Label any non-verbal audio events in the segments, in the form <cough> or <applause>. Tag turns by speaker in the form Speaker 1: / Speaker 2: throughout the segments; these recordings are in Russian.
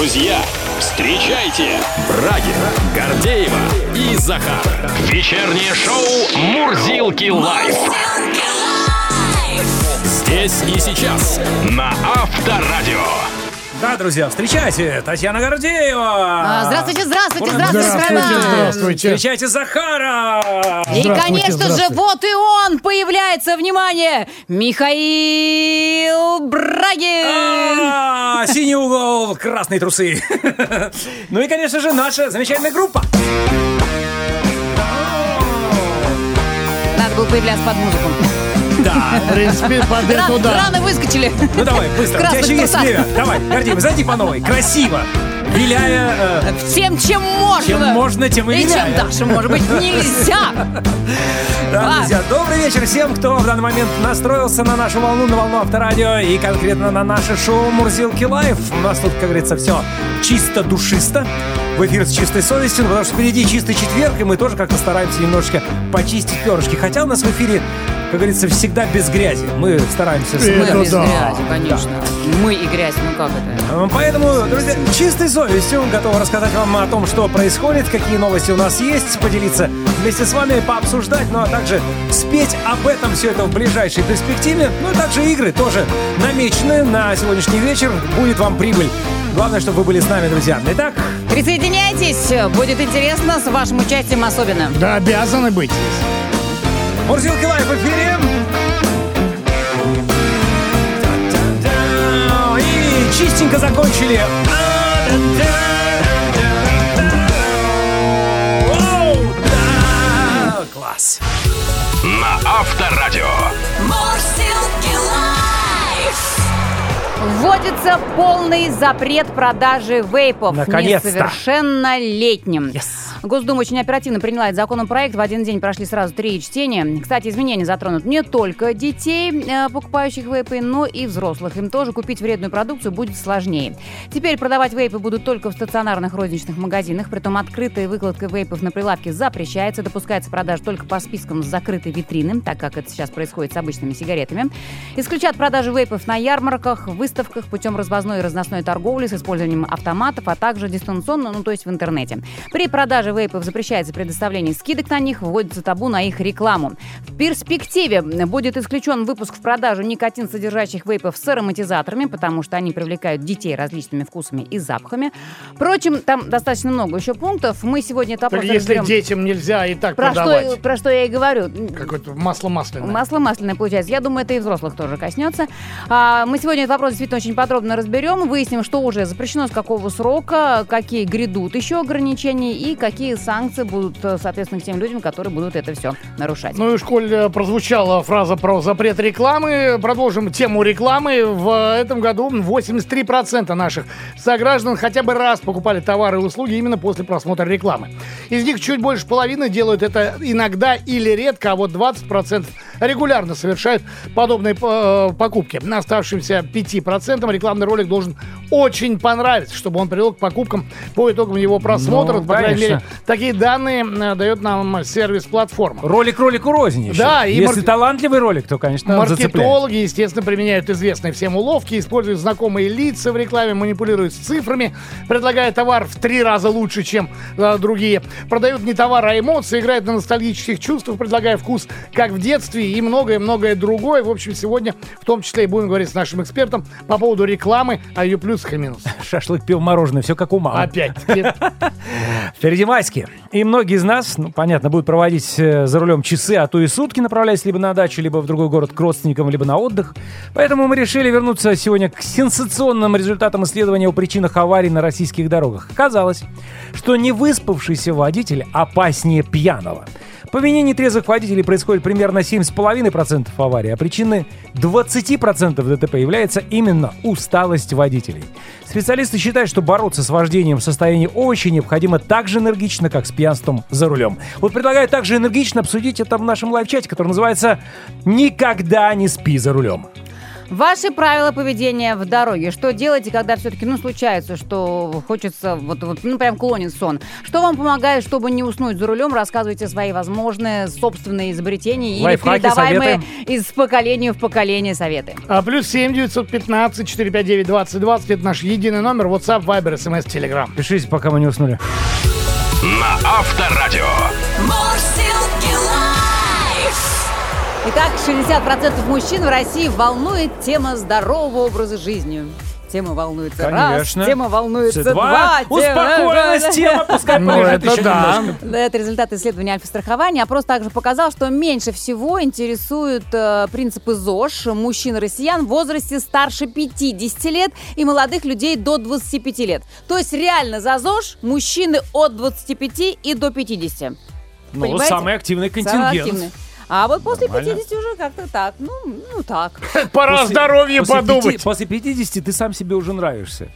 Speaker 1: Друзья, встречайте Брагин, Гордеева и Захар. Вечернее шоу «Мурзилки лайф». Здесь и сейчас на Авторадио.
Speaker 2: Да, друзья, встречайте, Татьяна Гордеева.
Speaker 3: А, Здравствуйте, здравствуйте, здравствуйте,
Speaker 4: здравствуйте, здравствуйте.
Speaker 2: Встречайте Захара.
Speaker 3: И, конечно же, вот и он появляется, внимание, Михаил Брагин!
Speaker 2: А, Синий угол, красные трусы. <laughs> Ну и, конечно же, наша замечательная группа.
Speaker 3: Надо было появляться под музыку.
Speaker 2: Да.
Speaker 4: В принципе, под
Speaker 3: Рано,
Speaker 4: эту, да.
Speaker 3: рано выскочили.
Speaker 2: Ну давай, быстро. У тебя еще есть время. Давай, Гордеева, зайди по новой. Красиво. Виляя... э,
Speaker 3: Всем, чем можно.
Speaker 2: Чем можно, тем и
Speaker 3: И чем
Speaker 2: виляя.
Speaker 3: дальше, может быть, нельзя. <laughs>
Speaker 2: Да, друзья, добрый вечер всем, кто в данный момент настроился на нашу волну, на волну авторадио и конкретно на наше шоу Мурзилки Live. У нас тут, как говорится, все чисто душисто. В эфир с чистой совестью, потому что впереди чистый четверг, и мы тоже как-то стараемся немножечко почистить перышки. Хотя у нас в эфире, как говорится, всегда без грязи. Мы стараемся...
Speaker 3: Мы
Speaker 4: Это
Speaker 3: без
Speaker 4: да.
Speaker 3: грязи, конечно. Мы и грязь, ну как это?
Speaker 2: Поэтому, друзья, чистой совестью готовы рассказать вам о том, что происходит, какие новости у нас есть, поделиться вместе с вами, пообсуждать, ну а также спеть об этом все это в ближайшей перспективе. Ну и также игры тоже намечены на сегодняшний вечер. Будет вам прибыль. Главное, чтобы вы были с нами, друзья. Итак,
Speaker 3: Присоединяйтесь, будет интересно, с вашим участием особенно.
Speaker 4: Да, обязаны быть здесь.
Speaker 2: Мурзилка Лайв в эфире. И чистенько закончили. Класс.
Speaker 1: На Авторадио.
Speaker 3: Вводится полный запрет продажи вейпов
Speaker 2: Наконец-то.
Speaker 3: несовершеннолетним.
Speaker 2: Yes.
Speaker 3: Госдума очень оперативно приняла этот законопроект. В один день прошли сразу три чтения. Кстати, изменения затронут не только детей, э, покупающих вейпы, но и взрослых. Им тоже купить вредную продукцию будет сложнее. Теперь продавать вейпы будут только в стационарных розничных магазинах. Притом открытая выкладка вейпов на прилавке запрещается. Допускается продажа только по спискам с закрытой витрины, так как это сейчас происходит с обычными сигаретами. Исключат продажи вейпов на ярмарках, выставках путем развозной и разносной торговли с использованием автоматов, а также дистанционно, ну то есть в интернете. При продаже вейпов запрещается предоставление скидок на них, вводится табу на их рекламу. В перспективе будет исключен выпуск в продажу никотин, содержащих вейпов с ароматизаторами, потому что они привлекают детей различными вкусами и запахами. Впрочем, там достаточно много еще пунктов. Мы сегодня этот
Speaker 4: Так если
Speaker 3: разберем.
Speaker 4: детям нельзя и так
Speaker 3: Про
Speaker 4: продавать.
Speaker 3: что, про что я и говорю.
Speaker 4: Какое-то масло масляное.
Speaker 3: Масло масляное получается. Я думаю, это и взрослых тоже коснется. А, мы сегодня этот вопрос действительно очень подробно разберем. Выясним, что уже запрещено, с какого срока, какие грядут еще ограничения и какие санкции будут, э, соответственно, к тем людям, которые будут это все нарушать.
Speaker 4: Ну и школь э, прозвучала фраза про запрет рекламы. Продолжим тему рекламы. В этом году 83% наших сограждан хотя бы раз покупали товары и услуги именно после просмотра рекламы. Из них чуть больше половины делают это иногда или редко, а вот 20% регулярно совершают подобные э, покупки. На оставшимся 5% рекламный ролик должен очень понравиться, чтобы он привел к покупкам по итогам его просмотра.
Speaker 2: Ну,
Speaker 4: По крайней мере, такие данные э, дает нам сервис-платформа.
Speaker 2: Ролик ролику рознь еще.
Speaker 4: Да, и
Speaker 2: Если
Speaker 4: марк-
Speaker 2: талантливый ролик, то, конечно.
Speaker 4: Маркетологи, естественно, применяют известные всем уловки, используют знакомые лица в рекламе, манипулируют с цифрами, предлагая товар в три раза лучше, чем э, другие. Продают не товар, а эмоции, играют на ностальгических чувствах, предлагая вкус, как в детстве, и многое-многое другое. В общем, сегодня в том числе и будем говорить с нашим экспертом по поводу рекламы, о ее плюсах и минусах. <laughs>
Speaker 2: Шашлык, пиво, мороженое, все как у мамы.
Speaker 4: Опять-таки. <laughs>
Speaker 2: Впереди майские. И многие из нас, ну, понятно, будут проводить э, за рулем часы, а то и сутки, направляясь либо на дачу, либо в другой город к родственникам, либо на отдых. Поэтому мы решили вернуться сегодня к сенсационным результатам исследования о причинах аварий на российских дорогах. Оказалось, что невыспавшийся водитель опаснее пьяного. По вине нетрезвых водителей происходит примерно 7,5% аварий, а причиной 20% ДТП является именно усталость водителей. Специалисты считают, что бороться с вождением в состоянии овощи необходимо так же энергично, как с пьянством за рулем. Вот предлагаю также энергично обсудить это в нашем лайв-чате, который называется «Никогда не спи за рулем».
Speaker 3: Ваши правила поведения в дороге. Что делаете, когда все-таки, ну, случается, что хочется, вот, вот, ну, прям клонит сон. Что вам помогает, чтобы не уснуть за рулем? Рассказывайте свои возможные собственные изобретения или передаваемые
Speaker 2: советы.
Speaker 3: из поколения в поколение советы.
Speaker 4: А плюс 7 915 459 2020 это наш единый номер. WhatsApp, Viber, SMS, Telegram.
Speaker 2: Пишите, пока мы не уснули.
Speaker 1: На Авторадио.
Speaker 3: Итак, 60% мужчин в России волнует тема здорового образа жизни. Тема волнуется
Speaker 2: Конечно.
Speaker 3: раз, тема волнуется
Speaker 2: Два.
Speaker 3: два. тема-
Speaker 2: Успокоилась <laughs> тема, пускай
Speaker 4: Ну,
Speaker 2: полежит
Speaker 4: это
Speaker 2: еще
Speaker 4: да.
Speaker 2: немножко.
Speaker 3: Это результат исследования альфа-страхования. Опрос также показал, что меньше всего интересуют э, принципы ЗОЖ мужчин-россиян в возрасте старше 50 лет и молодых людей до 25 лет. То есть реально за ЗОЖ мужчины от 25 и до 50.
Speaker 2: Ну,
Speaker 3: Понимаете?
Speaker 2: самый активный
Speaker 3: Самый
Speaker 2: контингент.
Speaker 3: активный. А вот после
Speaker 2: Нормально.
Speaker 3: 50 уже как-то так. Ну, ну так. <laughs>
Speaker 4: Пора
Speaker 2: После-
Speaker 4: здоровье
Speaker 2: после
Speaker 4: подумать.
Speaker 2: после 50 ты сам себе уже нравишься.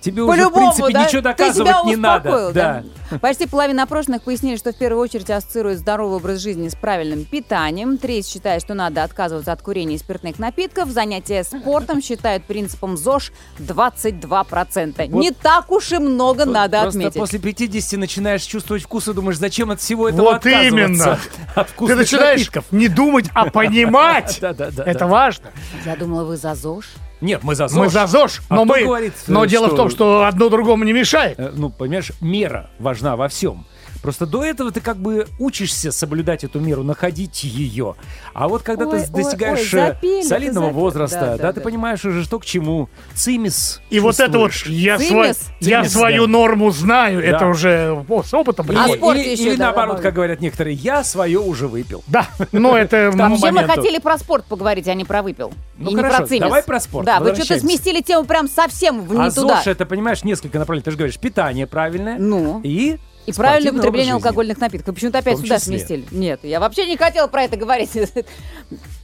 Speaker 2: Тебе уже, в
Speaker 3: По-любому,
Speaker 2: принципе,
Speaker 3: да?
Speaker 2: ничего
Speaker 3: Ты
Speaker 2: доказывать не надо.
Speaker 3: успокоил,
Speaker 2: Да.
Speaker 3: Почти половина опрошенных пояснили, что в первую очередь ассоциируют здоровый образ жизни с правильным питанием. Треть считает, что надо отказываться от курения и спиртных напитков. Занятия спортом считают принципом ЗОЖ 22%.
Speaker 2: Вот
Speaker 3: Не так уж и много надо
Speaker 2: Просто
Speaker 3: отметить.
Speaker 2: после 50 начинаешь чувствовать вкус и думаешь, зачем от всего этого
Speaker 4: Вот
Speaker 2: отказываться?
Speaker 4: именно. <laughs>
Speaker 2: От
Speaker 4: Ты начинаешь
Speaker 2: напитков.
Speaker 4: не думать, а понимать. <laughs>
Speaker 2: Да, да, да,
Speaker 4: Это
Speaker 2: да.
Speaker 4: важно.
Speaker 3: Я думала, вы за ЗОЖ.
Speaker 2: Нет, мы за ЗОЖ.
Speaker 4: Мы за ЗОЖ,
Speaker 2: А
Speaker 4: но мы...
Speaker 2: говорит,
Speaker 4: но
Speaker 2: э,
Speaker 4: дело
Speaker 2: что-
Speaker 4: в том, что одно другому не мешает.
Speaker 2: Э, Ну, понимаешь, мера важна во всем. Просто до этого ты как бы учишься соблюдать эту меру, находить ее. А вот когда
Speaker 3: Ой,
Speaker 2: ты
Speaker 3: ой,
Speaker 2: достигаешь
Speaker 3: ой,
Speaker 2: э,
Speaker 3: запели,
Speaker 2: солидного
Speaker 3: ты запел.
Speaker 2: возраста,
Speaker 3: Да,
Speaker 2: да,
Speaker 3: да,
Speaker 2: ты
Speaker 3: да.
Speaker 2: понимаешь уже, что к чему. Цимис.
Speaker 4: И вот это вот я,
Speaker 3: Цимис?
Speaker 4: свой- я свою
Speaker 2: да.
Speaker 4: норму знаю, это
Speaker 2: Да.
Speaker 4: уже о, с опытом.
Speaker 3: А
Speaker 2: Или, или-
Speaker 3: еще,
Speaker 2: или
Speaker 3: да,
Speaker 2: наоборот,
Speaker 3: добавлю.
Speaker 2: как говорят некоторые, я свое уже выпил.
Speaker 4: Да, но это...
Speaker 3: Вообще мы хотели про спорт поговорить, а не про выпил.
Speaker 2: Ну хорошо, давай про спорт,
Speaker 3: Да, вы что-то сместили тему прям совсем в- не
Speaker 2: а
Speaker 3: туда.
Speaker 2: ЗОЖ это, понимаешь, несколько направлений. Ты же говоришь, питание правильное.
Speaker 3: Ну.
Speaker 2: И
Speaker 3: И правильное употребление алкогольных напитков. Почему-то опять сюда
Speaker 2: числе.
Speaker 3: сместили. Нет, я вообще не хотела про это говорить. <laughs>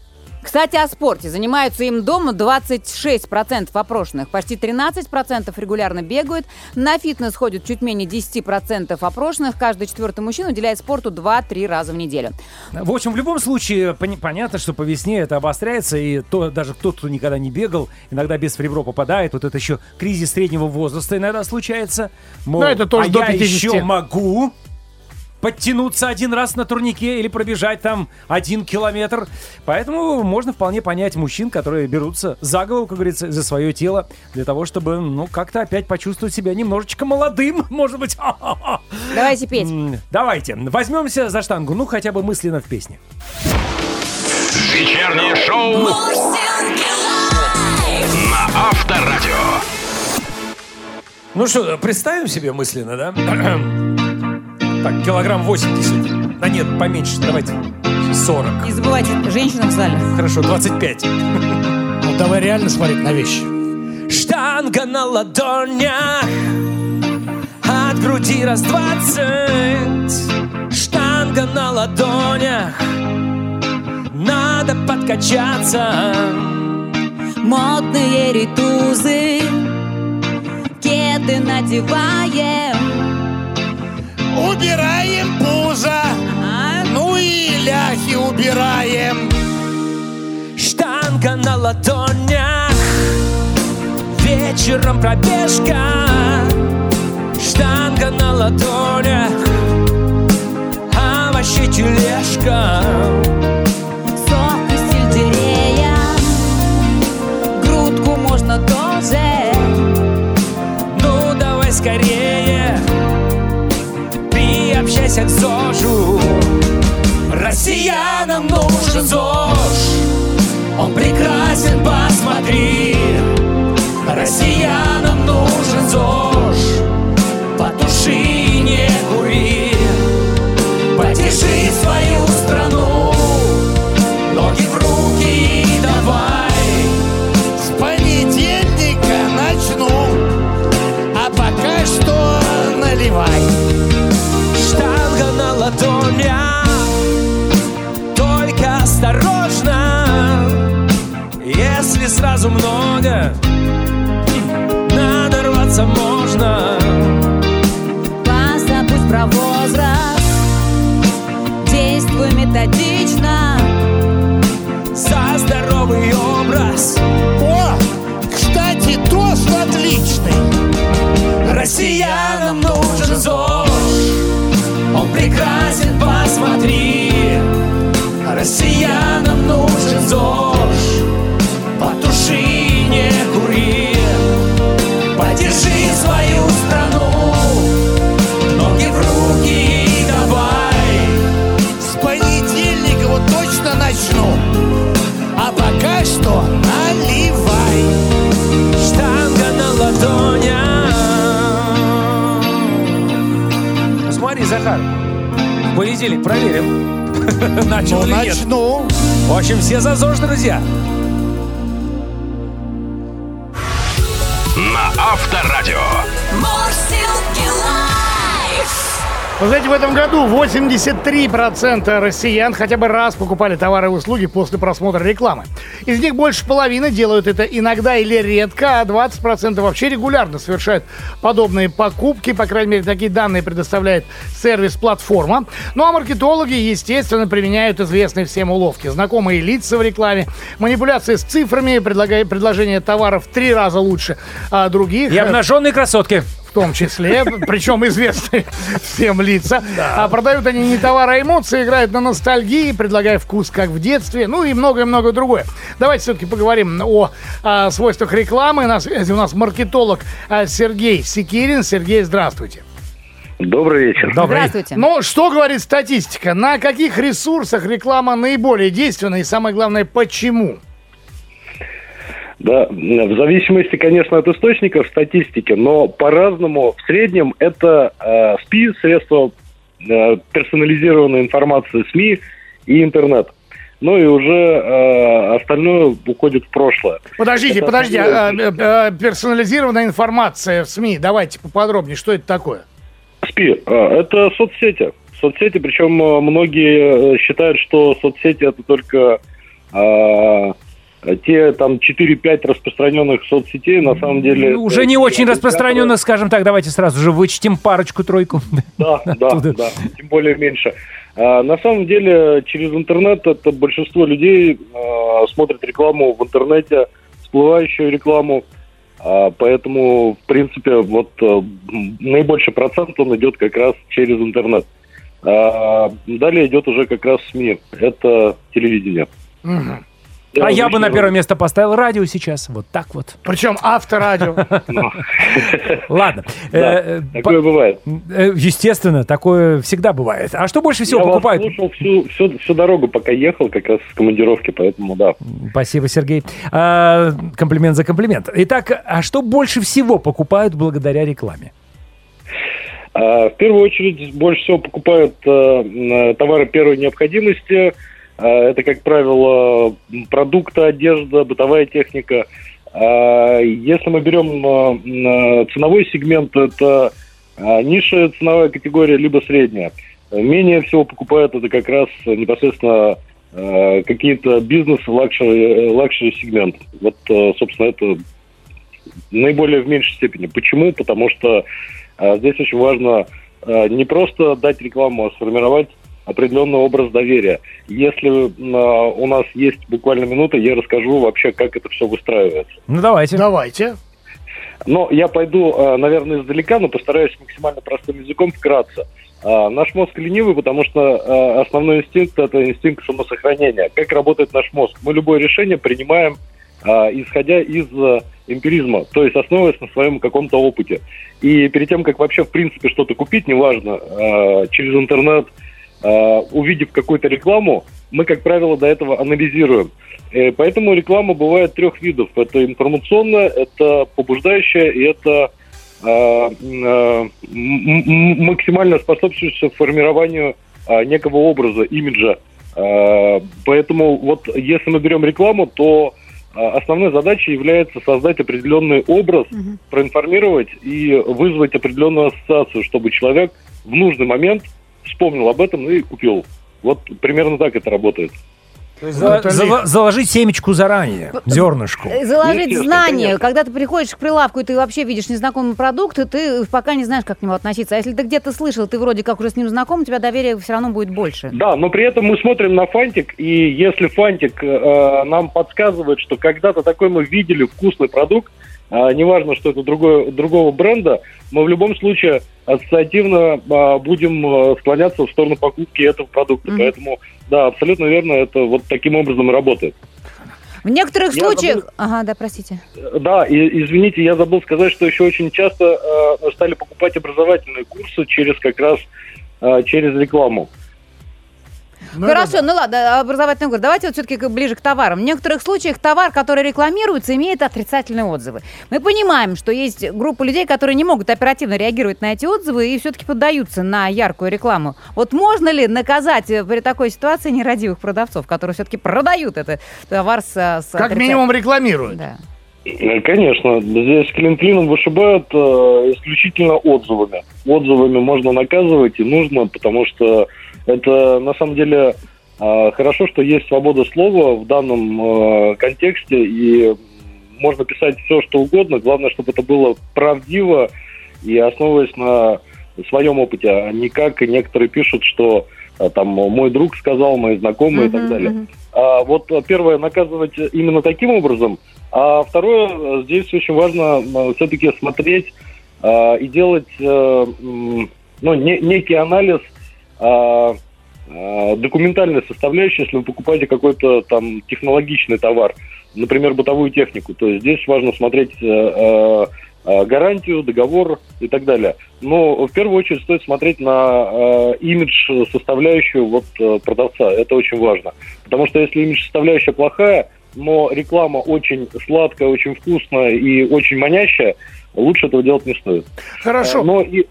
Speaker 3: Кстати, о спорте. Занимаются им дома 26% опрошенных. Почти 13% регулярно бегают. На фитнес ходят чуть менее 10% опрошенных. Каждый четвертый мужчина уделяет спорту 2-3 раза в неделю.
Speaker 2: В общем, в любом случае, понятно, что по весне это обостряется, и то, даже тот, кто никогда не бегал, иногда без в ребро попадает. Вот это еще кризис среднего возраста иногда случается. Мол,
Speaker 4: Ну, это тоже
Speaker 2: а
Speaker 4: до
Speaker 2: я
Speaker 4: 50.
Speaker 2: еще могу подтянуться один раз на турнике или пробежать там один километр. Поэтому можно вполне понять мужчин, которые берутся за голову, как говорится, за свое тело, для того, чтобы, ну, как-то опять почувствовать себя немножечко молодым, <laughs> может быть. <laughs>
Speaker 3: Давайте петь.
Speaker 2: Давайте, возьмемся за штангу, ну, хотя бы мысленно в песне.
Speaker 1: Вечернее шоу на Авторадио.
Speaker 2: Ну что, представим себе мысленно, да? <clears throat> Так, килограмм 80. Да нет, поменьше, давайте 40.
Speaker 3: Не забывайте, женщина в зале.
Speaker 2: Хорошо, 25.
Speaker 4: Ну, давай реально смотреть на вещи.
Speaker 2: Штанга на ладонях От груди раз двадцать Штанга на ладонях Надо подкачаться
Speaker 3: Модные ритузы, кеды надеваем.
Speaker 4: Убираем пузо,
Speaker 3: А?
Speaker 4: ну и ляхи убираем.
Speaker 2: Штанга на ладонях. Вечером пробежка. Штанга на ладонях. Вообще тележка в понедельник проверим. <laughs> Начал
Speaker 5: Ну, начну.
Speaker 2: В общем, все за ЗОЖ, друзья.
Speaker 4: Вы знаете, в этом году 83% россиян хотя бы раз покупали товары и услуги после просмотра рекламы. Из них больше половины делают это иногда или редко, а 20% вообще регулярно совершают подобные покупки. По крайней мере, такие данные предоставляет сервис-платформа. Ну а маркетологи, естественно, применяют известные всем уловки. Знакомые лица в рекламе, манипуляции с цифрами, предложение товаров в три раза лучше а других.
Speaker 2: И обнаженные красотки.
Speaker 4: В том числе, причем известные <laughs> всем лица. А продают они не товары, а эмоции, играют на ностальгии, предлагая вкус, как в детстве, ну и многое-многое другое. Давайте все-таки поговорим о, а, свойствах рекламы. На связи у нас маркетолог а, Сергей Секирин. Сергей, здравствуйте.
Speaker 6: Добрый вечер.
Speaker 3: Здравствуйте.
Speaker 4: Ну, что говорит статистика? На каких ресурсах реклама наиболее действенна и, самое главное, почему?
Speaker 6: Да, в зависимости, конечно, от источников статистики, но по-разному. В среднем это э, СПИ, средства э, персонализированной информации СМИ и интернет. Ну и уже э, остальное уходит в прошлое.
Speaker 4: Подождите,
Speaker 6: Это
Speaker 4: подождите. а, а, персонализированная информация в СМИ. Давайте поподробнее, что это такое?
Speaker 6: СПИ э, это соцсети. Соцсети, причем э, многие э, считают, что соцсети это только э, те там 4-5 распространенных соцсетей, на самом деле...
Speaker 2: Ну, Уже не очень распространенно, скажем так. Давайте сразу же вычтем парочку-тройку.
Speaker 6: Да, <laughs> да, да, тем более меньше. А, на самом деле, через интернет это большинство людей а, смотрят рекламу в интернете, всплывающую рекламу. А, поэтому, в принципе, вот м, наибольший процент он идет как раз через интернет. Далее идет уже как раз СМИ. Это телевидение.
Speaker 2: А я бы на первое место поставил радио сейчас. Вот так вот.
Speaker 4: Причем авторадио.
Speaker 6: Ну,
Speaker 2: Ладно. Э, э,
Speaker 6: такое бывает.
Speaker 2: э, Естественно, такое всегда бывает. А что больше всего
Speaker 6: Я
Speaker 2: покупают?
Speaker 6: слушал всю, дорогу, пока ехал, как раз с командировки, поэтому да.
Speaker 2: Спасибо, Сергей. А, комплимент за комплимент. Итак, а что больше всего покупают благодаря рекламе?
Speaker 6: А, В первую очередь больше всего покупают товары первой необходимости. А, Это, как правило, продукты, одежда, бытовая техника. А, Если мы берем э, ценовой сегмент, это а, низшая ценовая категория, либо средняя. Менее всего покупают это как раз непосредственно какие-то бизнес luxury, luxury сегмент. Вот, собственно, это наиболее в меньшей степени. Почему? Потому что а, здесь очень важно а, не просто дать рекламу, а сформировать определенный образ доверия. Если а, у нас есть буквально минута, я расскажу вообще, как это все выстраивается.
Speaker 2: Ну, давайте.
Speaker 4: Давайте.
Speaker 6: Но я пойду, а, наверное, издалека, но постараюсь максимально простым языком вкратце. А, Наш мозг ленивый, потому что основной инстинкт – это инстинкт самосохранения. Как работает наш мозг? Мы любое решение принимаем, исходя из эмпиризма, то есть основываясь на своем каком-то опыте. И перед тем, как вообще в принципе что-то купить, неважно, через интернет, увидев какую-то рекламу, мы, как правило, до этого анализируем. Э, Поэтому реклама бывает трех видов. Это информационная, это побуждающая и это э, максимально способствующая формированию некого образа, имиджа. Поэтому вот если мы берем рекламу, то основной задачей является создать определенный образ, проинформировать и вызвать определенную ассоциацию, чтобы человек в нужный момент вспомнил об этом и купил. Вот примерно так это работает.
Speaker 2: То есть
Speaker 4: это
Speaker 2: зала- заложить семечку заранее, зернышку.
Speaker 3: Э, Заложить знания.
Speaker 6: конечно.
Speaker 3: Когда ты приходишь к прилавку, и ты вообще видишь незнакомый продукт, и ты пока не знаешь, как к нему относиться. А если ты где-то слышал, ты вроде как уже с ним знаком, у тебя доверие все равно будет больше.
Speaker 6: Да, но при этом мы смотрим на фантик, и если фантик э, нам подсказывает, что когда-то такой мы видели вкусный продукт, а, неважно, что это другое, другого бренда, мы в любом случае ассоциативно а, будем а, склоняться в сторону покупки этого продукта.
Speaker 3: Мгм.
Speaker 6: Поэтому, да, абсолютно верно, это вот таким образом и работает.
Speaker 3: В некоторых
Speaker 6: Я
Speaker 3: случаях...
Speaker 6: забыл-
Speaker 3: Ага, да, простите.
Speaker 6: Да, и извините, я забыл сказать, что еще очень часто э, стали покупать образовательные курсы через как раз э, через рекламу.
Speaker 4: Ну,
Speaker 3: Хорошо,
Speaker 4: да.
Speaker 3: ну ладно, образовательный курс. Давайте вот все-таки ближе к товарам. В некоторых случаях товар, который рекламируется, имеет отрицательные отзывы. Мы понимаем, что есть группа людей, которые не могут оперативно реагировать на эти отзывы и все-таки поддаются на яркую рекламу. Вот можно ли наказать э, при такой ситуации нерадивых продавцов, которые все-таки продают этот товар с, с
Speaker 4: Как
Speaker 3: отрицатель-
Speaker 4: минимум рекламируют.
Speaker 3: Да.
Speaker 6: Э, Конечно, здесь клин клином вышибают э, исключительно отзывами. Отзывами можно наказывать и нужно, потому что это на самом деле э, хорошо, что есть свобода слова в данном э, контексте, и можно писать все, что угодно. Главное, чтобы это было правдиво и основываясь на своем опыте, а не как некоторые пишут, что э, там мой друг сказал, мои знакомые и так далее.
Speaker 3: мгм.
Speaker 6: А, вот первое, наказывать именно таким образом, а второе, здесь очень важно все-таки смотреть а, и делать м, ну, не- некий анализ а, а, документальной составляющей, если вы покупаете какой-то там технологичный товар, например, бытовую технику, то есть здесь важно смотреть э, э, гарантию, договор и так далее. Но в первую очередь стоит смотреть на э, имидж составляющую вот продавца. Это очень важно. Потому что если имидж составляющая плохая, но реклама очень сладкая, очень вкусная и очень манящая, лучше этого делать не стоит.
Speaker 4: Хорошо.
Speaker 6: Но и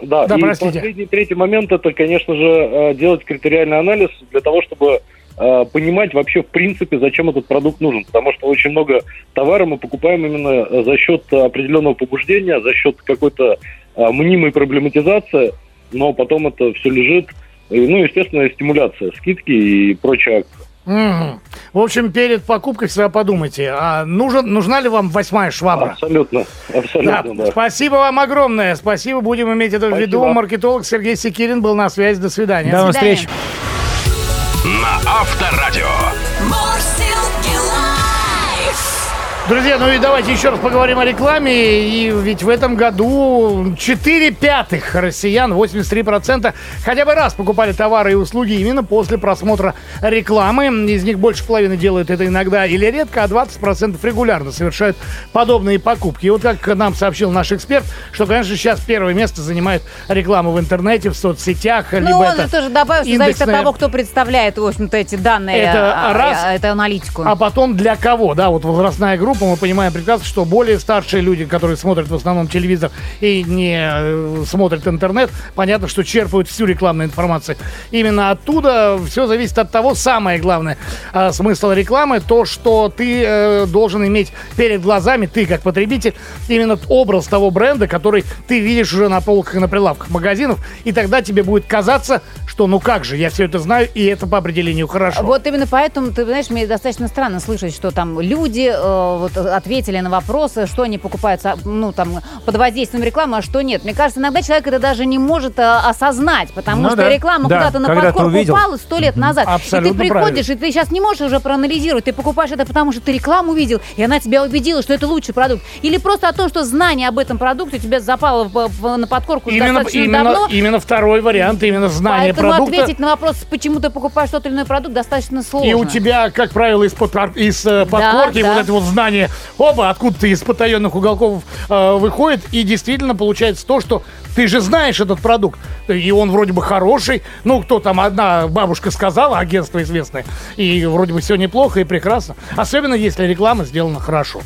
Speaker 6: да,
Speaker 4: Да,
Speaker 6: и
Speaker 4: простите.
Speaker 6: последний третий момент это, конечно же, э, делать критериальный анализ для того, чтобы э, понимать вообще в принципе, зачем этот продукт нужен. Потому что очень много товара мы покупаем именно э, за счет определенного побуждения, за счет какой-то мнимой проблематизации, но потом это все лежит. Ну, естественно, стимуляция, скидки и прочая акция.
Speaker 4: Мгм. В общем, перед покупкой всегда подумайте, а нужен, нужна ли вам восьмая швабра?
Speaker 6: Абсолютно,
Speaker 4: Да,
Speaker 6: абсолютно, да.
Speaker 4: Спасибо вам огромное. Спасибо, будем иметь это в виду. Маркетолог Сергей Секирин был на связи. До свидания.
Speaker 2: До новых
Speaker 3: свидания.
Speaker 2: встреч.
Speaker 1: На Авторадио.
Speaker 4: Друзья, ну и давайте еще раз поговорим о рекламе. И ведь в этом году 4 пятых россиян, 83%, хотя бы раз покупали товары и услуги именно после просмотра рекламы. Из них больше половины делают это иногда или редко, а 20% регулярно совершают подобные покупки. И вот как нам сообщил наш эксперт, что, конечно, сейчас первое место занимает реклама в интернете, в соцсетях,
Speaker 3: Ну,
Speaker 4: либо
Speaker 3: он
Speaker 4: это
Speaker 3: тоже добавил, что зависит от
Speaker 4: индексная-
Speaker 3: того, кто представляет, в общем-то, эти данные,
Speaker 4: Это
Speaker 3: а,
Speaker 4: раз.
Speaker 3: а, эту аналитику.
Speaker 4: А потом для кого, да, вот возрастная группа, мы понимаем прекрасно, что более старшие люди, которые смотрят в основном телевизор и не э, смотрят интернет, понятно, что черпают всю рекламную информацию. Именно оттуда все зависит от того, самое главное, э, смысл рекламы, то, что ты э, должен иметь перед глазами, ты как потребитель, именно образ того бренда, который ты видишь уже на полках и на прилавках магазинов, и тогда тебе будет казаться, что ну как же, я все это знаю, и это по определению хорошо.
Speaker 3: Вот именно поэтому, ты знаешь, мне достаточно странно слышать, что там люди э, вот, ответили на вопросы, что они покупают, со- ну, там, под воздействием рекламы, а что нет. Мне кажется, иногда человек это даже не может э, осознать, потому
Speaker 2: Ну
Speaker 3: что
Speaker 2: да.
Speaker 3: реклама
Speaker 2: Да,
Speaker 3: куда-то на
Speaker 2: когда
Speaker 3: подкорку упала сто лет назад.
Speaker 4: Абсолютно
Speaker 3: и ты приходишь, и ты сейчас не можешь уже проанализировать, ты покупаешь это потому, что ты рекламу увидел, и она тебя убедила, что это лучший продукт. Или просто о том, что знание об этом продукте тебя запало в- в- на подкорку
Speaker 4: Именно,
Speaker 3: достаточно
Speaker 4: именно,
Speaker 3: давно.
Speaker 4: именно второй вариант, именно знание
Speaker 3: Поэтому
Speaker 4: продукта.
Speaker 3: ответить на вопрос, почему ты покупаешь тот или иной продукт, достаточно сложно.
Speaker 4: И у тебя, как правило, из э, подкорки
Speaker 3: да.
Speaker 4: вот это вот знание, оба, откуда-то из потаенных уголков э, выходит, и действительно получается то, что ты же знаешь этот продукт, и он вроде бы хороший, ну, кто там, одна бабушка сказала, агентство известное, и вроде бы все неплохо и прекрасно, особенно если реклама сделана хорошо.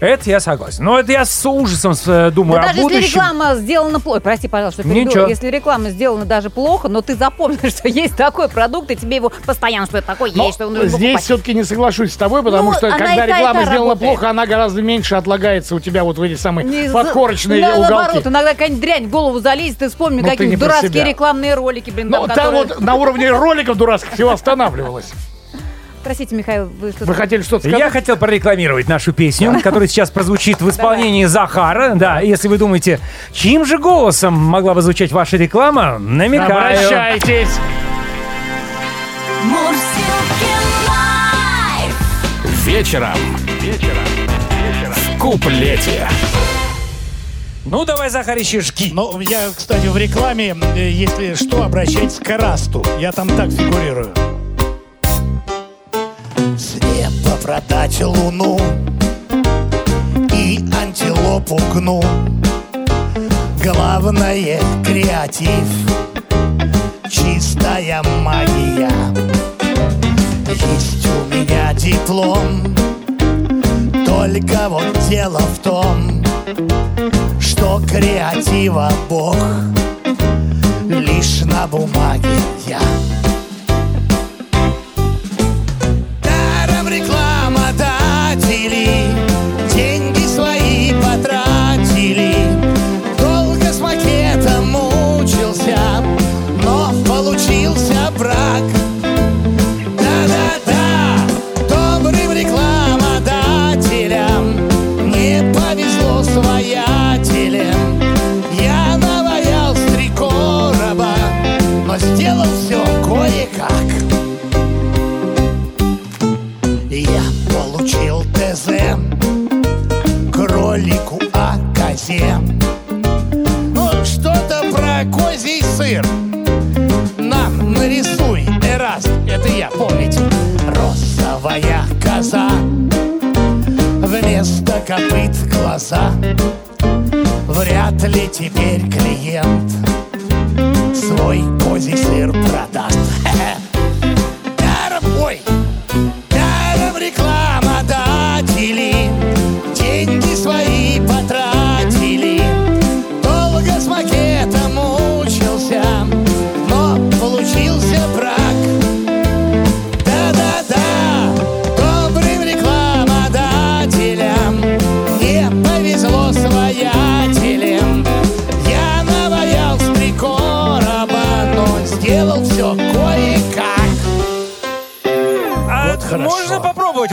Speaker 2: Это я согласен. Но это я с ужасом э, думаю
Speaker 3: Да
Speaker 2: о
Speaker 3: даже если
Speaker 2: будущем.
Speaker 3: реклама сделана плохо, прости, пожалуйста, что
Speaker 2: Ничего.
Speaker 3: если реклама сделана даже плохо, но ты запомнишь, <laughs> что есть такой продукт, и тебе его постоянно, что это такое
Speaker 4: Но
Speaker 3: есть, что нужно
Speaker 4: здесь
Speaker 3: покупать.
Speaker 4: все-таки не соглашусь с тобой, потому
Speaker 3: Ну,
Speaker 4: что когда реклама сделана
Speaker 3: работает.
Speaker 4: плохо, она гораздо меньше отлагается у тебя вот в эти самые
Speaker 3: Не за-
Speaker 4: подкорочные
Speaker 3: Да,
Speaker 4: уголки.
Speaker 3: наоборот, иногда какая-нибудь дрянь в голову залезет, ты вспомни
Speaker 4: Ну,
Speaker 3: какие-нибудь дурацкие рекламные ролики, блин,
Speaker 4: Ну,
Speaker 3: там,
Speaker 4: там
Speaker 3: которые-
Speaker 4: вот на уровне роликов дурацких всего останавливалось.
Speaker 3: Простите, Михаил, вы что-то...
Speaker 4: Вы хотели что-то сказать?
Speaker 2: Я хотел прорекламировать нашу песню, которая сейчас прозвучит в исполнении Захара. Да, если вы думаете, чьим же голосом могла бы звучать ваша реклама, намекаю.
Speaker 4: Обращайтесь.
Speaker 1: Вечером. Вечером. Вечером. В куплете.
Speaker 2: Ну, давай, Захарич, жги.
Speaker 4: Ну, я, кстати, в рекламе, э, если что, обращайтесь к Расту. Я там так фигурирую. Продать луну и антилопу гну. Главное — креатив, чистая магия. Есть у меня диплом, только вот дело в том, что креатива Бог лишь на бумаге я. TV. Козий сыр. Нам нарисуй, Эраст, это я, помните. Розовая коза, вместо копыт глаза. Вряд ли теперь клиент свой козий сыр продаст.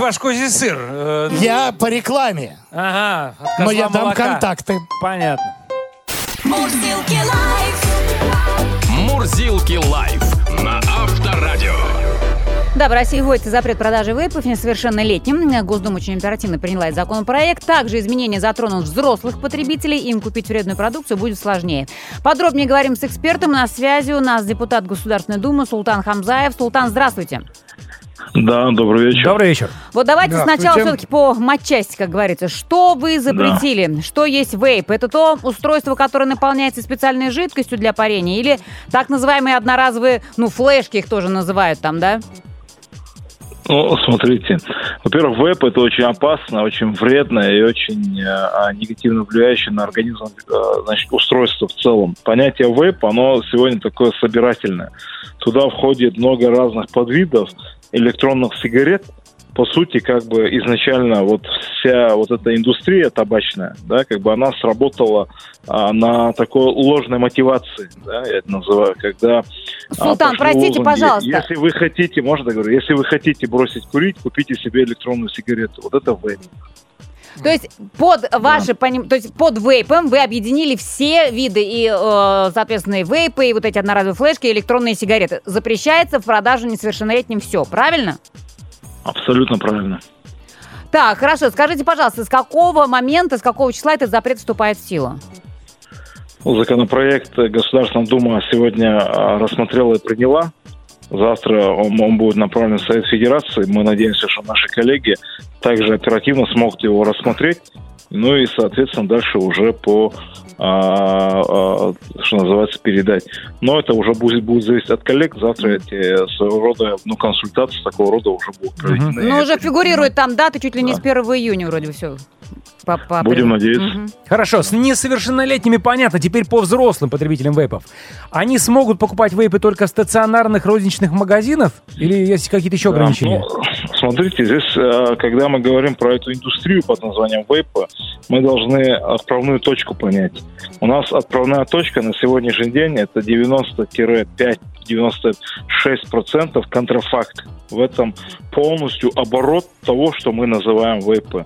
Speaker 2: Ваш козий сыр? Э,
Speaker 4: Я по рекламе,
Speaker 2: Ага, от
Speaker 4: но я дам
Speaker 2: молока.
Speaker 4: контакты.
Speaker 2: Понятно.
Speaker 7: Мурзилки лайф.
Speaker 1: Мурзилки лайф на Авторадио.
Speaker 3: Да, в России вводится запрет продажи вейпов несовершеннолетним. Госдума очень оперативно приняла этот законопроект. Также изменения затронут взрослых потребителей. Им купить вредную продукцию будет сложнее. Подробнее говорим с экспертом. На связи у нас депутат Государственной Думы Султан Хамзаев. Султан, здравствуйте.
Speaker 8: Да, добрый вечер.
Speaker 2: Добрый вечер.
Speaker 3: Вот давайте
Speaker 4: Здравствуйте.
Speaker 3: сначала все-таки по матчасти, как говорится. Что вы запретили? Что есть вейп? Это то устройство, которое наполняется специальной жидкостью для парения? Или так называемые одноразовые, ну, флешки их тоже называют там, да?
Speaker 8: Ну, смотрите. Во-первых, веб это очень опасно, очень вредно и очень э, а, негативно влияющее на организм э, значит, устройство в целом. Понятие веб, оно сегодня такое собирательное. Туда входит много разных подвидов электронных сигарет. По сути, как бы изначально вот вся вот эта индустрия табачная, да, как бы она сработала а, на такой ложной мотивации, да, я это называю, когда а,
Speaker 3: Султан,
Speaker 8: пошли
Speaker 3: простите,
Speaker 8: лозунги,
Speaker 3: пожалуйста.
Speaker 8: Если вы хотите, можно говорю, если вы хотите бросить курить, купите себе электронную сигарету. Вот это вейп.
Speaker 3: То есть под ваши, поним- то есть под вейпом вы объединили все виды и, э, соответственно, и вейпы, и вот эти одноразовые флешки, и электронные сигареты. Запрещается в продажу несовершеннолетним все, правильно?
Speaker 8: Абсолютно правильно.
Speaker 3: Так, хорошо. Скажите, пожалуйста, с какого момента, с какого числа этот запрет вступает в силу?
Speaker 8: Законопроект Государственная Дума сегодня а, рассмотрела и приняла. Завтра он, он будет направлен в Совет Федерации. Мы надеемся, что наши коллеги также оперативно смогут его рассмотреть. Ну и, соответственно, дальше уже по, что называется, передать. Но это уже будет, будет зависеть от коллег. Завтра эти своего рода, ну, консультации такого рода уже будут проведены.
Speaker 3: Ну, уже фигурирует там даты чуть ли не с 1 июня вроде все.
Speaker 8: Будем надеяться.
Speaker 2: Хорошо, с несовершеннолетними понятно, теперь по взрослым потребителям вейпов. Они смогут покупать вейпы только в стационарных розничных магазинах? Или есть какие-то еще
Speaker 8: Да,
Speaker 2: ограничения?
Speaker 8: ну, смотрите, здесь, э, когда мы говорим про эту индустрию под названием вейпа, мы должны отправную точку понять. У нас отправная точка на сегодняшний день это 90-5-96% контрафакт. в этом полностью оборот того, что мы называем вейпы.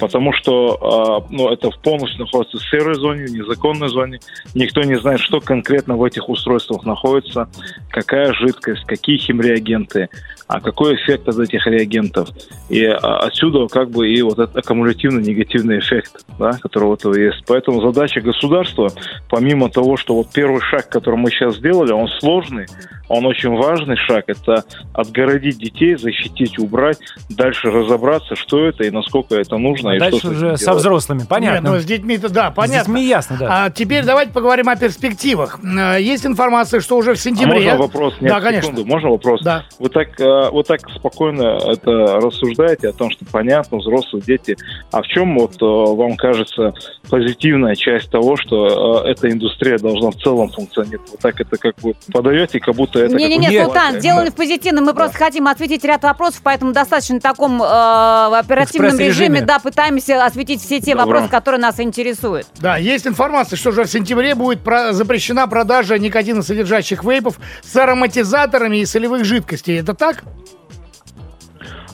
Speaker 8: Потому что э, ну, это полностью находится в серой зоне, в незаконной зоне. Никто не знает, что конкретно в этих устройствах находится, какая жидкость, какие химреагенты, а какой эффект от этих реагентов. И а, отсюда как бы и вот этот аккумулятивный негативный эффект, да, который у этого есть. Поэтому задача государства, помимо того, что вот первый шаг, который мы сейчас сделали, он сложный, он очень важный шаг, это отгородить детей, защитить, убрать, дальше разобраться, что это и насколько это нужно. и
Speaker 2: Дальше
Speaker 8: что с
Speaker 2: уже со
Speaker 8: делать.
Speaker 2: взрослыми,
Speaker 4: Нет,
Speaker 2: понятно.
Speaker 4: ну с детьми-то, да,
Speaker 2: С
Speaker 4: понятно.
Speaker 2: детьми ясно, да.
Speaker 4: А теперь давайте поговорим о перспективах. Э, Есть информация, что уже в
Speaker 8: А
Speaker 4: сентябре...
Speaker 8: можно вопрос? Нет,
Speaker 4: да, конечно.
Speaker 8: секунду, можно вопрос?
Speaker 4: Да.
Speaker 8: Вы так, э, вы так спокойно это рассуждаете о том, что понятно, взрослые дети. А в чем вот э, вам кажется позитивная часть того, что э, эта индустрия должна в целом функционировать? Вы так это как бы подаете, как будто это...
Speaker 3: Не-не-не,
Speaker 8: какой-то
Speaker 3: Султан,
Speaker 8: план.
Speaker 3: дело не в позитивном. Мы просто хотим осветить ряд вопросов, поэтому достаточно в таком э, оперативном режиме, да, пытаемся осветить все те
Speaker 8: Добро.
Speaker 3: вопросы, которые нас интересуют.
Speaker 4: Да, есть информация, что уже в сентябре будет про- запрещена продажа никотиносодержащих вейпов с ароматизаторами и солевых жидкостей. Это так?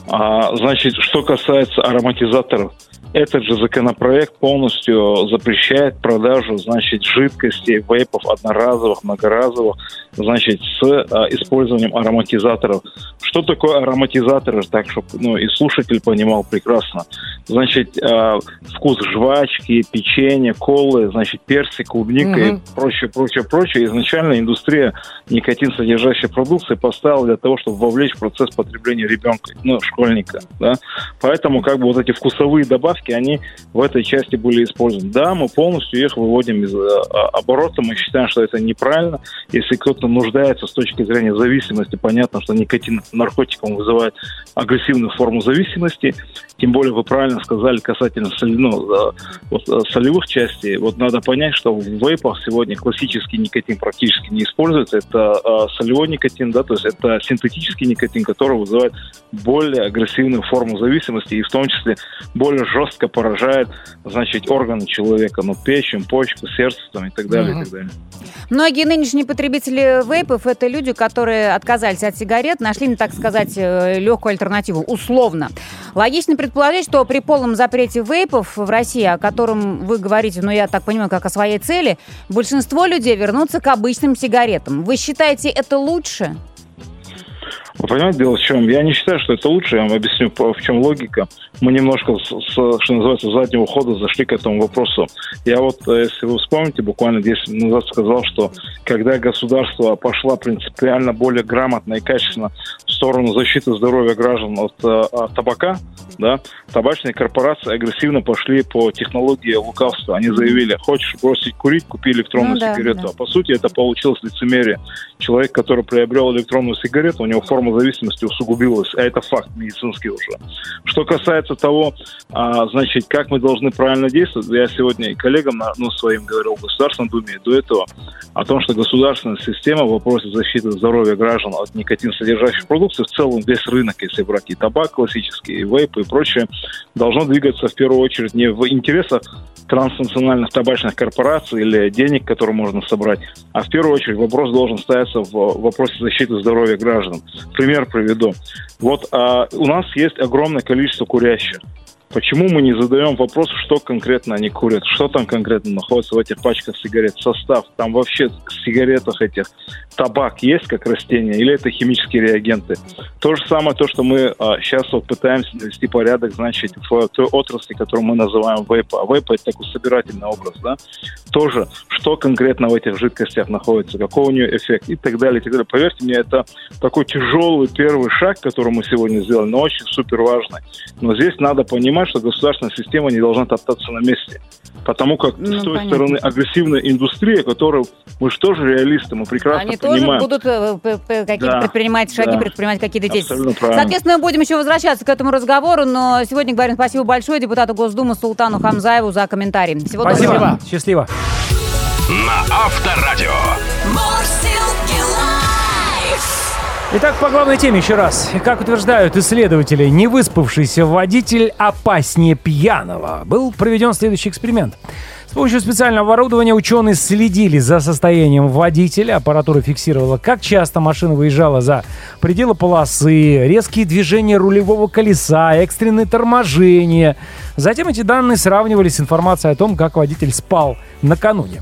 Speaker 8: А, значит, что касается ароматизаторов, этот же законопроект полностью запрещает продажу, значит, жидкостей, вейпов одноразовых, многоразовых, значит, с а, использованием ароматизаторов. Что такое ароматизаторы, так, чтобы ну, и слушатель понимал прекрасно. Значит, а, вкус жвачки, печенья, колы, значит, персик, клубника и
Speaker 4: Мгм.
Speaker 8: прочее, прочее, прочее. Изначально индустрия никотин содержащей продукции поставила для того, чтобы вовлечь в процесс потребления ребенка, ну, школьника, да. Поэтому как бы вот эти вкусовые добавки, они в этой части были использованы. Да, мы полностью их выводим из э, а, оборота, мы считаем, что это неправильно. Если кто-то нуждается с точки зрения зависимости, понятно, что никотин наркотиком вызывает агрессивную форму зависимости. Тем более вы правильно сказали касательно ну, э, вот, э, солевых частей. Вот надо понять, что в вейпах сегодня классический никотин практически не используется. Это э, солевой никотин, да, то есть это синтетический никотин, который вызывает более агрессивную форму зависимости и в том числе более жестко поражает, значит, органы человека, ну, печень, почку, сердце там, и так далее, и так далее.
Speaker 3: Многие нынешние потребители вейпов – это люди, которые отказались от сигарет, нашли, так сказать, э, легкую альтернативу, условно. Логично предположить, что при полном запрете вейпов в России, о котором вы говорите, ну, я так понимаю, как о своей цели, большинство людей вернутся к обычным сигаретам. Вы считаете это лучше?
Speaker 8: Вы понимаете, дело в чем? Я не считаю, что это лучше. Я вам объясню, в чем логика. Мы немножко, с- что называется, с заднего хода зашли к этому вопросу. Я вот, э, если вы вспомните, буквально 10 минут назад сказал, что когда государство пошло принципиально более грамотно и качественно в сторону защиты здоровья граждан от, э, от табака, да, табачные корпорации агрессивно пошли по технологии лукавства. Они заявили, хочешь бросить курить, купи электронную
Speaker 3: Ну да,
Speaker 8: сигарету.
Speaker 3: да.
Speaker 8: А по сути это получилось лицемерие. Человек, который приобрел электронную сигарету, у него форма зависимости усугубилась, а это факт медицинский уже. Что касается того, а, значит, как мы должны правильно действовать, я сегодня и коллегам на- ну, своим говорил в Государственной Думе до этого о том, что государственная система в вопросе защиты здоровья граждан от никотин-содержащих продуктов, в целом весь рынок, если брать и табак классический, и вейпы и прочее, должно двигаться в первую очередь не в интересах транснациональных табачных корпораций или денег, которые можно собрать, а в первую очередь вопрос должен ставиться в вопросе защиты здоровья граждан. Пример приведу. Вот а, у нас есть огромное количество курящих. Почему мы не задаем вопрос, что конкретно они курят, что там конкретно находится в этих пачках сигарет, состав, там вообще в сигаретах этих табак есть как растение или это химические реагенты. То же самое, то, что мы сейчас вот пытаемся навести порядок, значит, в той отрасли, которую мы называем вейпа. А вейпа это такой собирательный образ, да? Тоже, что конкретно в этих жидкостях находится, какой у нее эффект и так далее, и так далее. Поверьте мне, это такой тяжелый первый шаг, который мы сегодня сделали, но очень супер важный. Но здесь надо понимать, что государственная система не должна топтаться на месте. Потому как
Speaker 3: Ну,
Speaker 8: с той
Speaker 3: понятно.
Speaker 8: стороны агрессивная индустрия, которую мы же тоже реалисты, мы прекрасно
Speaker 3: Они тоже
Speaker 8: понимаем.
Speaker 3: будут э, п- какие-то
Speaker 8: Да,
Speaker 3: предпринимать шаги,
Speaker 8: да.
Speaker 3: предпринимать какие-то действия. Соответственно, мы будем еще возвращаться к этому разговору, но сегодня говорим спасибо большое депутату Госдумы Султану Хамзаеву за комментарий. Всего
Speaker 2: Спасибо.
Speaker 3: доброго.
Speaker 2: Счастливо.
Speaker 1: На Авторадио.
Speaker 2: Итак, по главной теме еще раз. Как утверждают исследователи, невыспавшийся водитель опаснее пьяного. Был проведен следующий эксперимент. Помощью специального оборудования ученые следили за состоянием водителя. Аппаратура фиксировала, как часто машина выезжала за пределы полосы, резкие движения рулевого колеса, экстренные торможения. Затем эти данные сравнивались с информацией о том, как водитель спал накануне.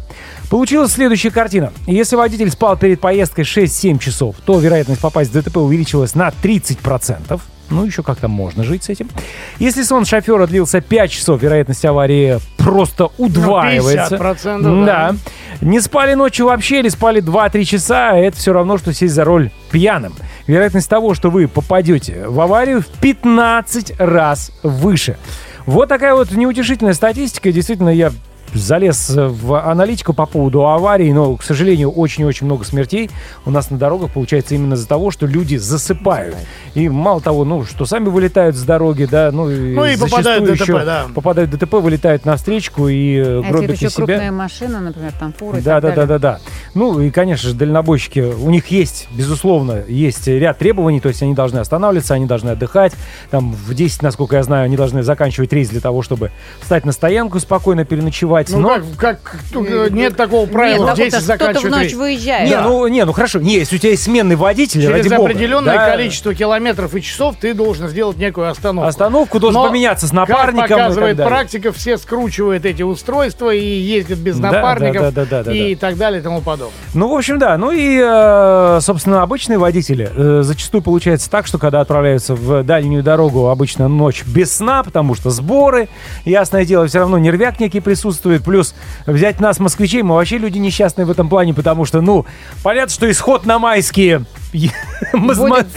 Speaker 2: Получилась следующая картина. Если водитель спал перед поездкой 6-7 часов, то вероятность попасть в ДТП увеличилась на 30%. Ну, еще как-то можно жить с этим. Если сон шофера длился 5 часов, вероятность аварии просто удваивается.
Speaker 4: 50%,
Speaker 2: да. Не спали ночью вообще или спали 2-3 часа, это все равно, что сесть за руль пьяным. Вероятность того, что вы попадете в аварию в 15 раз выше. Вот такая вот неутешительная статистика. Действительно, я залез в аналитику по поводу аварий, но, к сожалению, очень-очень много смертей у нас на дорогах получается именно из-за того, что люди засыпают. И мало того, ну, что сами вылетают с дороги, да, ну,
Speaker 4: Ну и попадают в ДТП,
Speaker 2: еще
Speaker 4: да.
Speaker 2: Попадают в ДТП, вылетают на встречку и э,
Speaker 3: А если
Speaker 2: гробят
Speaker 3: это еще
Speaker 2: себя.
Speaker 3: крупная машина, например, там фуры и
Speaker 2: Да,
Speaker 3: так
Speaker 2: да, да, да, да. Ну и, конечно же, дальнобойщики, у них есть, безусловно, есть ряд требований, то есть они должны останавливаться, они должны отдыхать. Там в 10, насколько я знаю, они должны заканчивать рейс для того, чтобы встать на стоянку, спокойно переночевать.
Speaker 4: Ну,
Speaker 2: Но
Speaker 4: как, как тут, э, нет такого правила,
Speaker 3: Нет,
Speaker 4: в 10
Speaker 3: как-то кто-то в ночь выезжает.
Speaker 2: не,
Speaker 4: да.
Speaker 2: ну, не, ну хорошо, не, если у тебя есть сменный водитель,
Speaker 4: Через
Speaker 2: ради бога,
Speaker 4: определенное
Speaker 2: да,
Speaker 4: количество километров и часов ты должен сделать некую остановку.
Speaker 2: Остановку должен
Speaker 4: Но,
Speaker 2: поменяться с
Speaker 4: Как
Speaker 2: напарником. и так
Speaker 4: показывает
Speaker 2: далее.
Speaker 4: практика, все скручивают эти устройства и ездят без
Speaker 2: Да,
Speaker 4: напарников
Speaker 2: да, да, да, да,
Speaker 4: и
Speaker 2: да.
Speaker 4: так далее и тому подобное.
Speaker 2: Ну, в общем, да. Ну и, э, собственно, обычные водители э, зачастую получается так, что когда отправляются в дальнюю дорогу, обычно ночь без сна, потому что сборы, ясное дело, все равно нервяк некий присутствует. Плюс взять нас, москвичей, мы вообще люди несчастные в этом плане, потому что, ну, понятно, что исход на майские <laughs> из.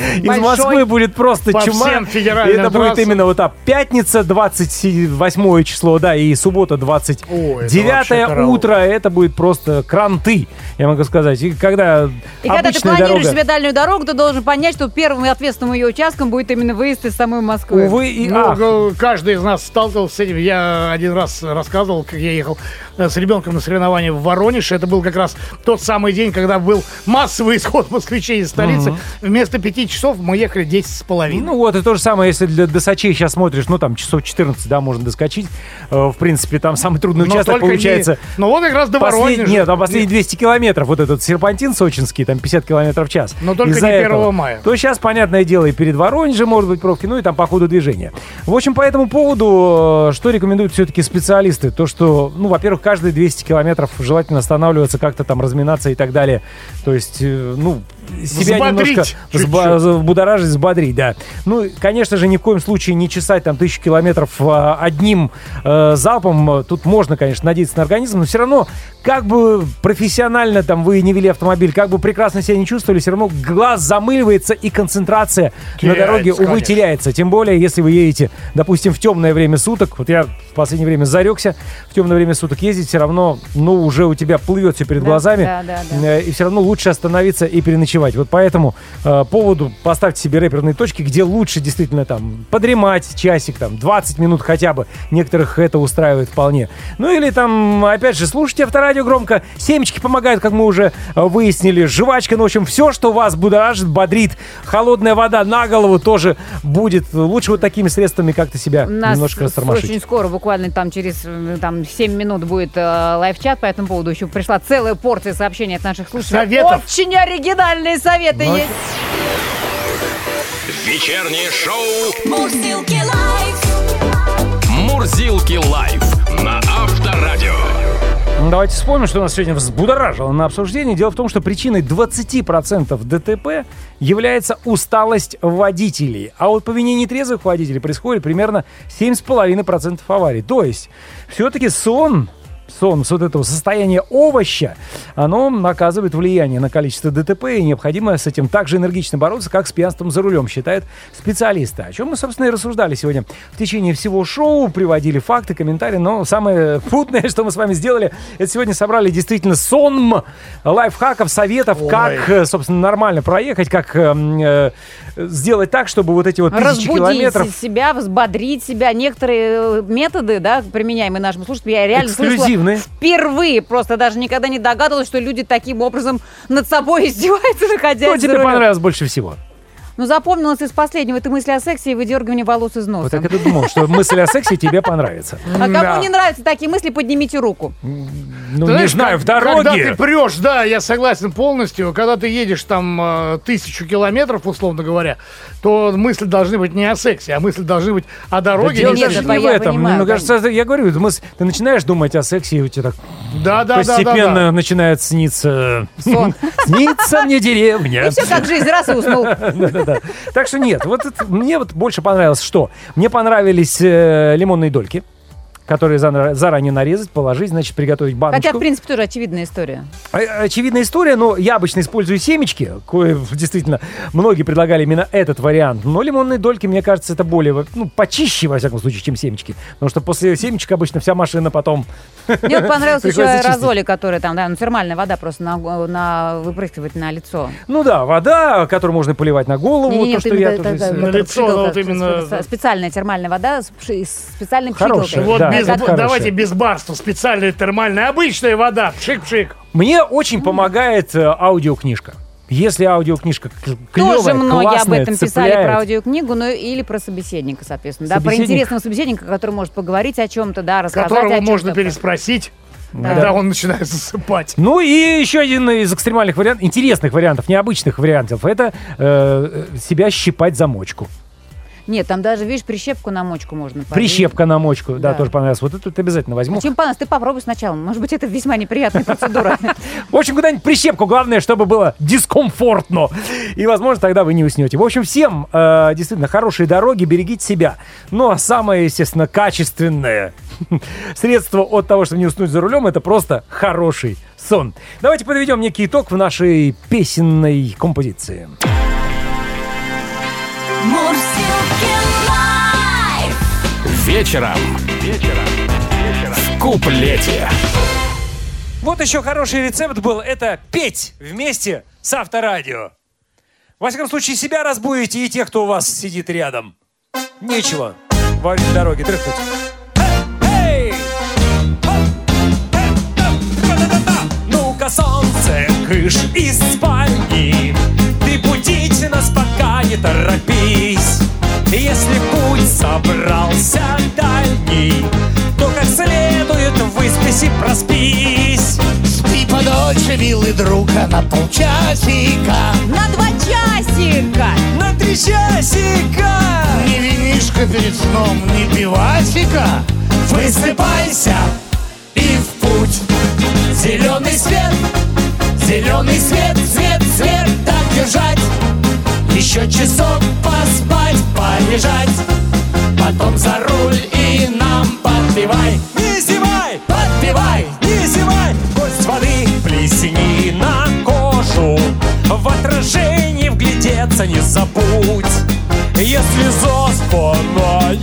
Speaker 2: Москвы будет просто чума. это будет именно вот так. Пятница, 28 число, да, и суббота, 29
Speaker 4: Ой, это вообще караул.
Speaker 2: утро, это будет просто кранты, я могу сказать. И когда
Speaker 3: И когда ты планируешь себе дальнюю дорогу, ты должен понять, что первым и ответственным ее участком будет именно выезд из самой Москвы.
Speaker 2: Увы и
Speaker 4: Ну, каждый из нас сталкивался с этим. Я один раз рассказывал, как я ехал э, с ребенком на соревнования в Воронеж. Это был как раз тот самый день, когда был массовый <laughs> исход москвичей из столицы. Вместо пяти часов мы ехали 10 с половиной.
Speaker 2: Ну вот, и то же самое, если для досачей сейчас смотришь, ну там часов 14, да, можно доскочить. Э, В принципе, там самый трудный
Speaker 4: Но
Speaker 2: участок
Speaker 4: только не-
Speaker 2: получается.
Speaker 4: Ну вот как раз до
Speaker 2: Послед-
Speaker 4: Воронежа.
Speaker 2: Нет, там последние 200 километров, вот этот серпантин сочинский, там 50 километров в час.
Speaker 4: Но только
Speaker 2: Из-за
Speaker 4: не 1
Speaker 2: этого.
Speaker 4: мая.
Speaker 2: То сейчас, понятное дело, и перед Воронежем может быть пробки, ну и там по ходу движения. В общем, по этому поводу, э, что рекомендуют все-таки специалисты? То, что, ну, во-первых, каждые 200 километров желательно останавливаться, как-то там разминаться и так далее. То есть, э, ну, себя
Speaker 4: Взбодрить
Speaker 2: немножко
Speaker 4: чуть-чуть.
Speaker 2: взба- взбудоражить, взбодрить, да. Ну, конечно же, ни в коем случае не чесать там тысячу километров а, одним э, залпом. Тут можно, конечно, надеяться на организм, но все равно, как бы профессионально там вы не вели автомобиль, как бы прекрасно себя не чувствовали, все равно глаз замыливается и концентрация на
Speaker 4: Теряется,
Speaker 2: дороге, увы,
Speaker 4: конечно.
Speaker 2: теряется. Тем более, если вы едете, допустим, в темное время суток. Вот я в последнее время зарекся в темное время суток ездить, все равно, ну, уже у тебя плывет все перед
Speaker 3: Да,
Speaker 2: глазами.
Speaker 3: да, да, да.
Speaker 2: Э, и все равно лучше остановиться и переночевать. Вот по этому э, поводу поставьте себе рэперные точки, где лучше действительно там подремать часик, там 20 минут хотя бы. Некоторых это устраивает вполне. Ну или там, опять же, слушайте авторадио громко. Семечки помогают, как мы уже э, выяснили. Жвачка, ну, в общем, все, что вас будоражит, бодрит. Холодная вода на голову тоже будет. Лучше вот такими средствами как-то себя
Speaker 3: нас
Speaker 2: немножко растормошить.
Speaker 3: очень скоро, буквально там через э, там, 7 минут будет э, live-чат по этому поводу. Еще пришла целая порция сообщений от наших слушателей.
Speaker 4: Советов.
Speaker 3: Очень оригинальные советы
Speaker 2: Ну,
Speaker 3: есть.
Speaker 1: Вечернее шоу
Speaker 9: Мурзилки Live.
Speaker 1: «Мурзилки Live» на Авторадио.
Speaker 2: Давайте вспомним, что нас сегодня взбудоражило на обсуждении. Дело в том, что причиной 20% ДТП является усталость водителей. А вот по вине нетрезвых водителей происходит примерно 7,5% аварий. То есть, все-таки сон сон, вот этого состояния овоща, оно оказывает влияние на количество ДТП, и необходимо с этим так же энергично бороться, как с пьянством за рулем, считают специалисты. О чем мы, собственно, и рассуждали сегодня в течение всего шоу, приводили факты, комментарии, но самое <laughs> путное, что мы с вами сделали, это сегодня собрали действительно сон лайфхаков, советов,
Speaker 4: Ой.
Speaker 2: как, э, собственно, нормально проехать, как эм, э, сделать так, чтобы вот эти вот тысячи
Speaker 3: Разбудить
Speaker 2: километров
Speaker 3: себя, взбодрить себя. Некоторые э, методы, да, применяемые нашим слушателям, я реально слышала
Speaker 2: Эксклюзивные.
Speaker 3: впервые. Просто даже никогда не догадывалась, что люди таким образом над собой издеваются, находясь
Speaker 2: Что тебе понравилось больше всего?
Speaker 3: Ну, запомнилось из последнего это мысли о сексе и выдергивании волос из носа.
Speaker 2: Вот так ты думал, что мысль о сексе тебе понравится.
Speaker 3: А кому
Speaker 10: Да.
Speaker 3: не нравятся такие мысли, поднимите руку.
Speaker 2: Ну, не знаю, в дороге.
Speaker 10: Когда ты прешь, да, я согласен полностью. Когда ты едешь там э, тысячу километров, условно говоря, то мысли должны быть не о сексе, а мысли должны быть о
Speaker 2: Да
Speaker 10: дороге.
Speaker 2: дело
Speaker 3: нет,
Speaker 2: даже не в
Speaker 3: я
Speaker 2: этом.
Speaker 3: понимаю,
Speaker 2: Мне кажется, я говорю, мысль- ты начинаешь думать о сексе, и у тебя так
Speaker 10: Да, да, да, да,
Speaker 2: постепенно
Speaker 10: да.
Speaker 2: начинает сниться...
Speaker 3: Сон.
Speaker 2: Снится мне деревня.
Speaker 3: И все как жизнь, раз и уснул.
Speaker 2: Да-да-да. Так что нет, вот это- мне вот больше понравилось что? Мне понравились э, лимонные дольки, которые заранее нарезать, положить, значит, приготовить баночку.
Speaker 3: Хотя, в принципе, тоже очевидная история.
Speaker 2: Э, Очевидная история, но я обычно использую семечки, кое <laughs> действительно многие предлагали именно этот вариант. Но лимонные дольки, мне кажется, это более, ну, почище, во всяком случае, чем семечки. Потому что после семечек обычно вся машина потом...
Speaker 3: Мне понравилось <laughs> еще аэрозоли, которые там, да, ну, термальная вода просто на, на выпрыскивать на лицо.
Speaker 2: Ну да, вода, которую можно поливать на голову,
Speaker 3: Не-не-не,
Speaker 2: то, что я
Speaker 3: это-
Speaker 2: тоже...
Speaker 10: На лицо, вот именно-
Speaker 3: спе- Специальная термальная вода с специальным пшикалкой.
Speaker 10: Вот без, давайте без барства. Специальная термальная, обычная вода. Пшик-пшик.
Speaker 2: Мне очень помогает э, аудиокнижка. Если аудиокнижка клевая,
Speaker 3: Тоже многие об
Speaker 2: классная,
Speaker 3: этом писали
Speaker 2: цепляет.
Speaker 3: про аудиокнигу, ну или про собеседника, соответственно. Да, про интересного собеседника, который может поговорить о чем-то, да, рассказать о
Speaker 10: Которого
Speaker 3: чем-то.
Speaker 10: можно переспросить, когда он начинает засыпать.
Speaker 2: Ну и еще один из экстремальных вариантов, интересных вариантов, необычных вариантов, это э, э, себя щипать за мочку.
Speaker 3: Нет, там даже, видишь, прищепку на мочку можно повесить.
Speaker 2: Прищепка на мочку, да,
Speaker 3: Да.
Speaker 2: тоже понравилось. Вот это обязательно возьму.
Speaker 3: Чем понравилось? Ты попробуй сначала. Может быть, это весьма неприятная процедура. <laughs>
Speaker 2: В общем, куда-нибудь прищепку, главное, чтобы было дискомфортно. И, возможно, тогда вы не уснете. В общем, всем э, действительно хорошие дороги, берегите себя. Ну, а самое, естественно, качественное <laughs> средство от того, чтобы не уснуть за рулем, это просто хороший сон. Давайте подведем некий итог в нашей песенной композиции.
Speaker 11: Live.
Speaker 1: Вечером. Вечером. В куплете.
Speaker 2: Вот еще хороший рецепт был, это петь вместе с авторадио. Во всяком случае, себя разбудите и тех, кто у вас сидит рядом. Нечего во время дороги дрыхнуть. Ну-ка, солнце, кыш из спальни. Ты будить нас пока не торопись. Если путь собрался дальний, то как следует выспись и проспись.
Speaker 4: Спи подольше, милый друг, а на полчасика
Speaker 3: На два часика!
Speaker 2: На три часика!
Speaker 4: Не винишка перед сном, не пивасика Высыпайся и в путь Зеленый свет, зеленый свет, свет, свет Так держать Еще часок поспать, полежать Потом за руль и нам подпевай.
Speaker 2: Не зевай!
Speaker 4: Подпевай!
Speaker 2: Не зевай! Гость воды плесни на кожу. В отражении вглядеться не забудь. Если заспанная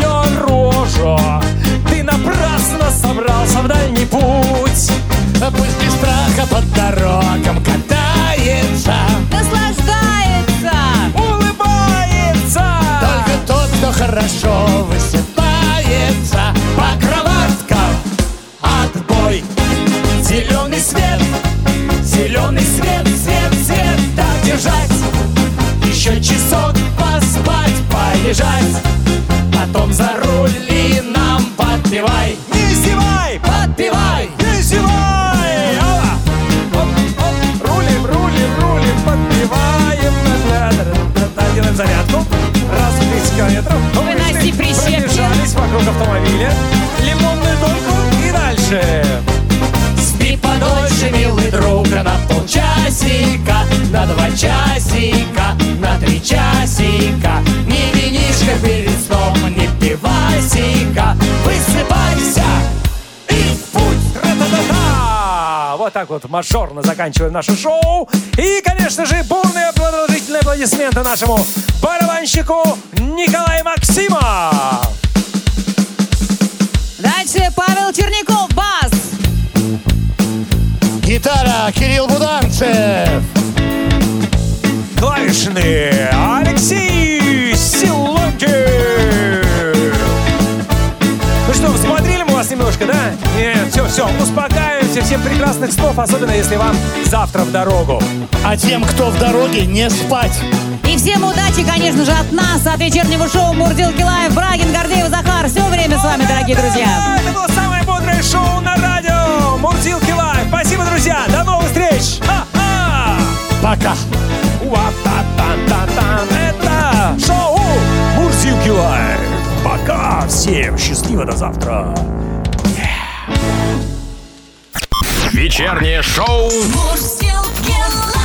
Speaker 2: рожа Ты напрасно собрался в дальний путь.
Speaker 4: Пусть без страха под дорогам катается хорошо высыпается По кроваткам. Отбой. Зеленый свет Зеленый свет, свет, свет Так держать Еще часок поспать, полежать. Потом за руль и нам подпевай
Speaker 2: 10 километров.
Speaker 3: Выноси прищепки.
Speaker 2: Пробежались вокруг автомобиля. Лимонную дольку и дальше.
Speaker 4: Спи подольше, милый друг, на полчасика, на два часика, на три часика. Не винишка перед сном, не пивасика.
Speaker 2: Вот так вот мажорно заканчиваем наше шоу. И, конечно же, бурные продолжительные аплодисменты нашему барабанщику Николаю Максимов.
Speaker 3: Дальше Павел Черняков, бас!
Speaker 4: Гитара Кирилл Буданцев.
Speaker 2: клавишные Алексей Силонки. Ну что, мы вас немножко, да? Нет, все, все, успокаиваемся, всем прекрасных снов, особенно если вам завтра в дорогу.
Speaker 4: А тем, кто в дороге, не спать.
Speaker 3: И всем удачи, конечно же, от нас, от вечернего шоу Мурзилки Live. Брагин, Гордеев, Захар. Все время с вами, дорогие друзья.
Speaker 2: Это было самое бодрое шоу на радио. Мурзилки Live. Спасибо, друзья. До новых встреч. Ха-ха.
Speaker 4: Пока.
Speaker 2: Это шоу Мурзилки Live. Пока. Всем счастливо. До завтра.
Speaker 1: Вечернее шоу
Speaker 12: Мурзилки лайф.